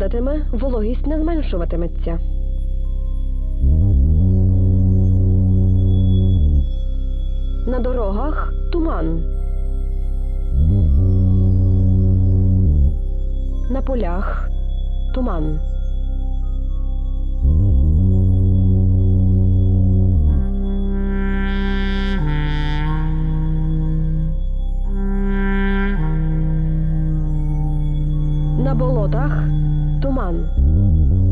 падатиме, вологість не зменшуватиметься. На дорогах туман. На полях туман. На болотах туман.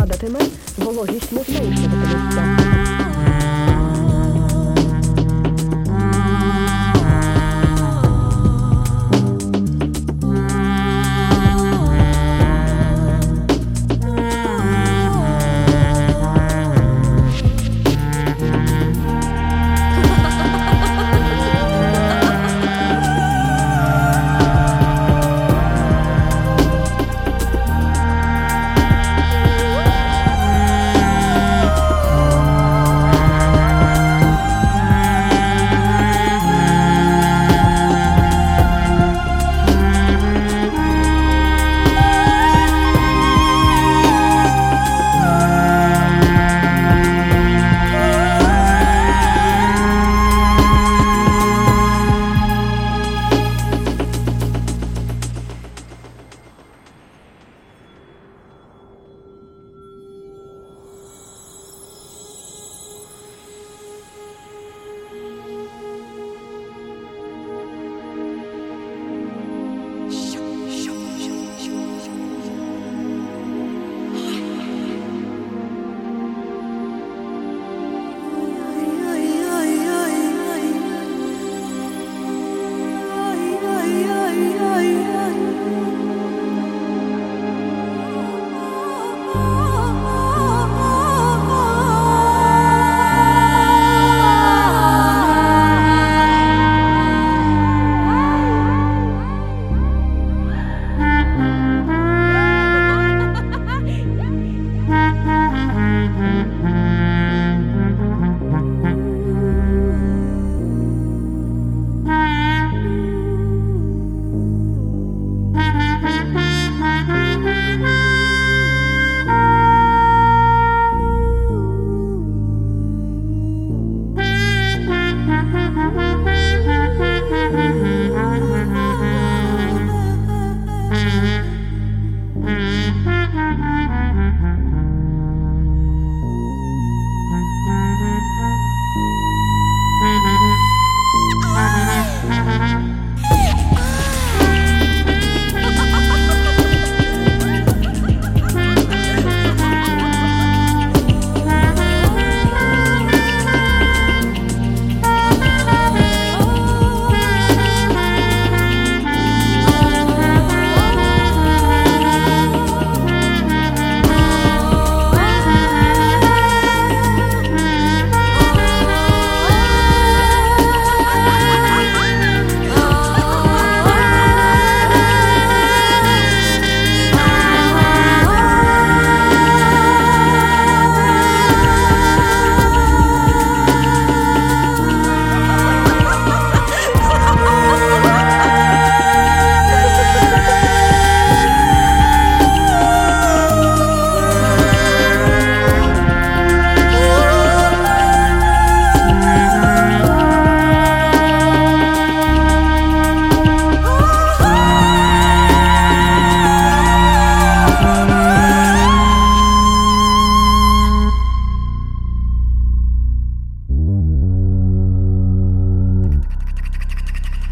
Падатиме, вологість не зменшуватиметься.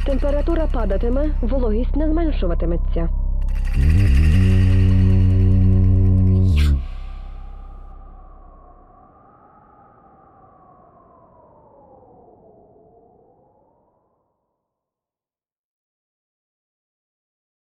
Температура падатиме, вологість не зменшуватиметься.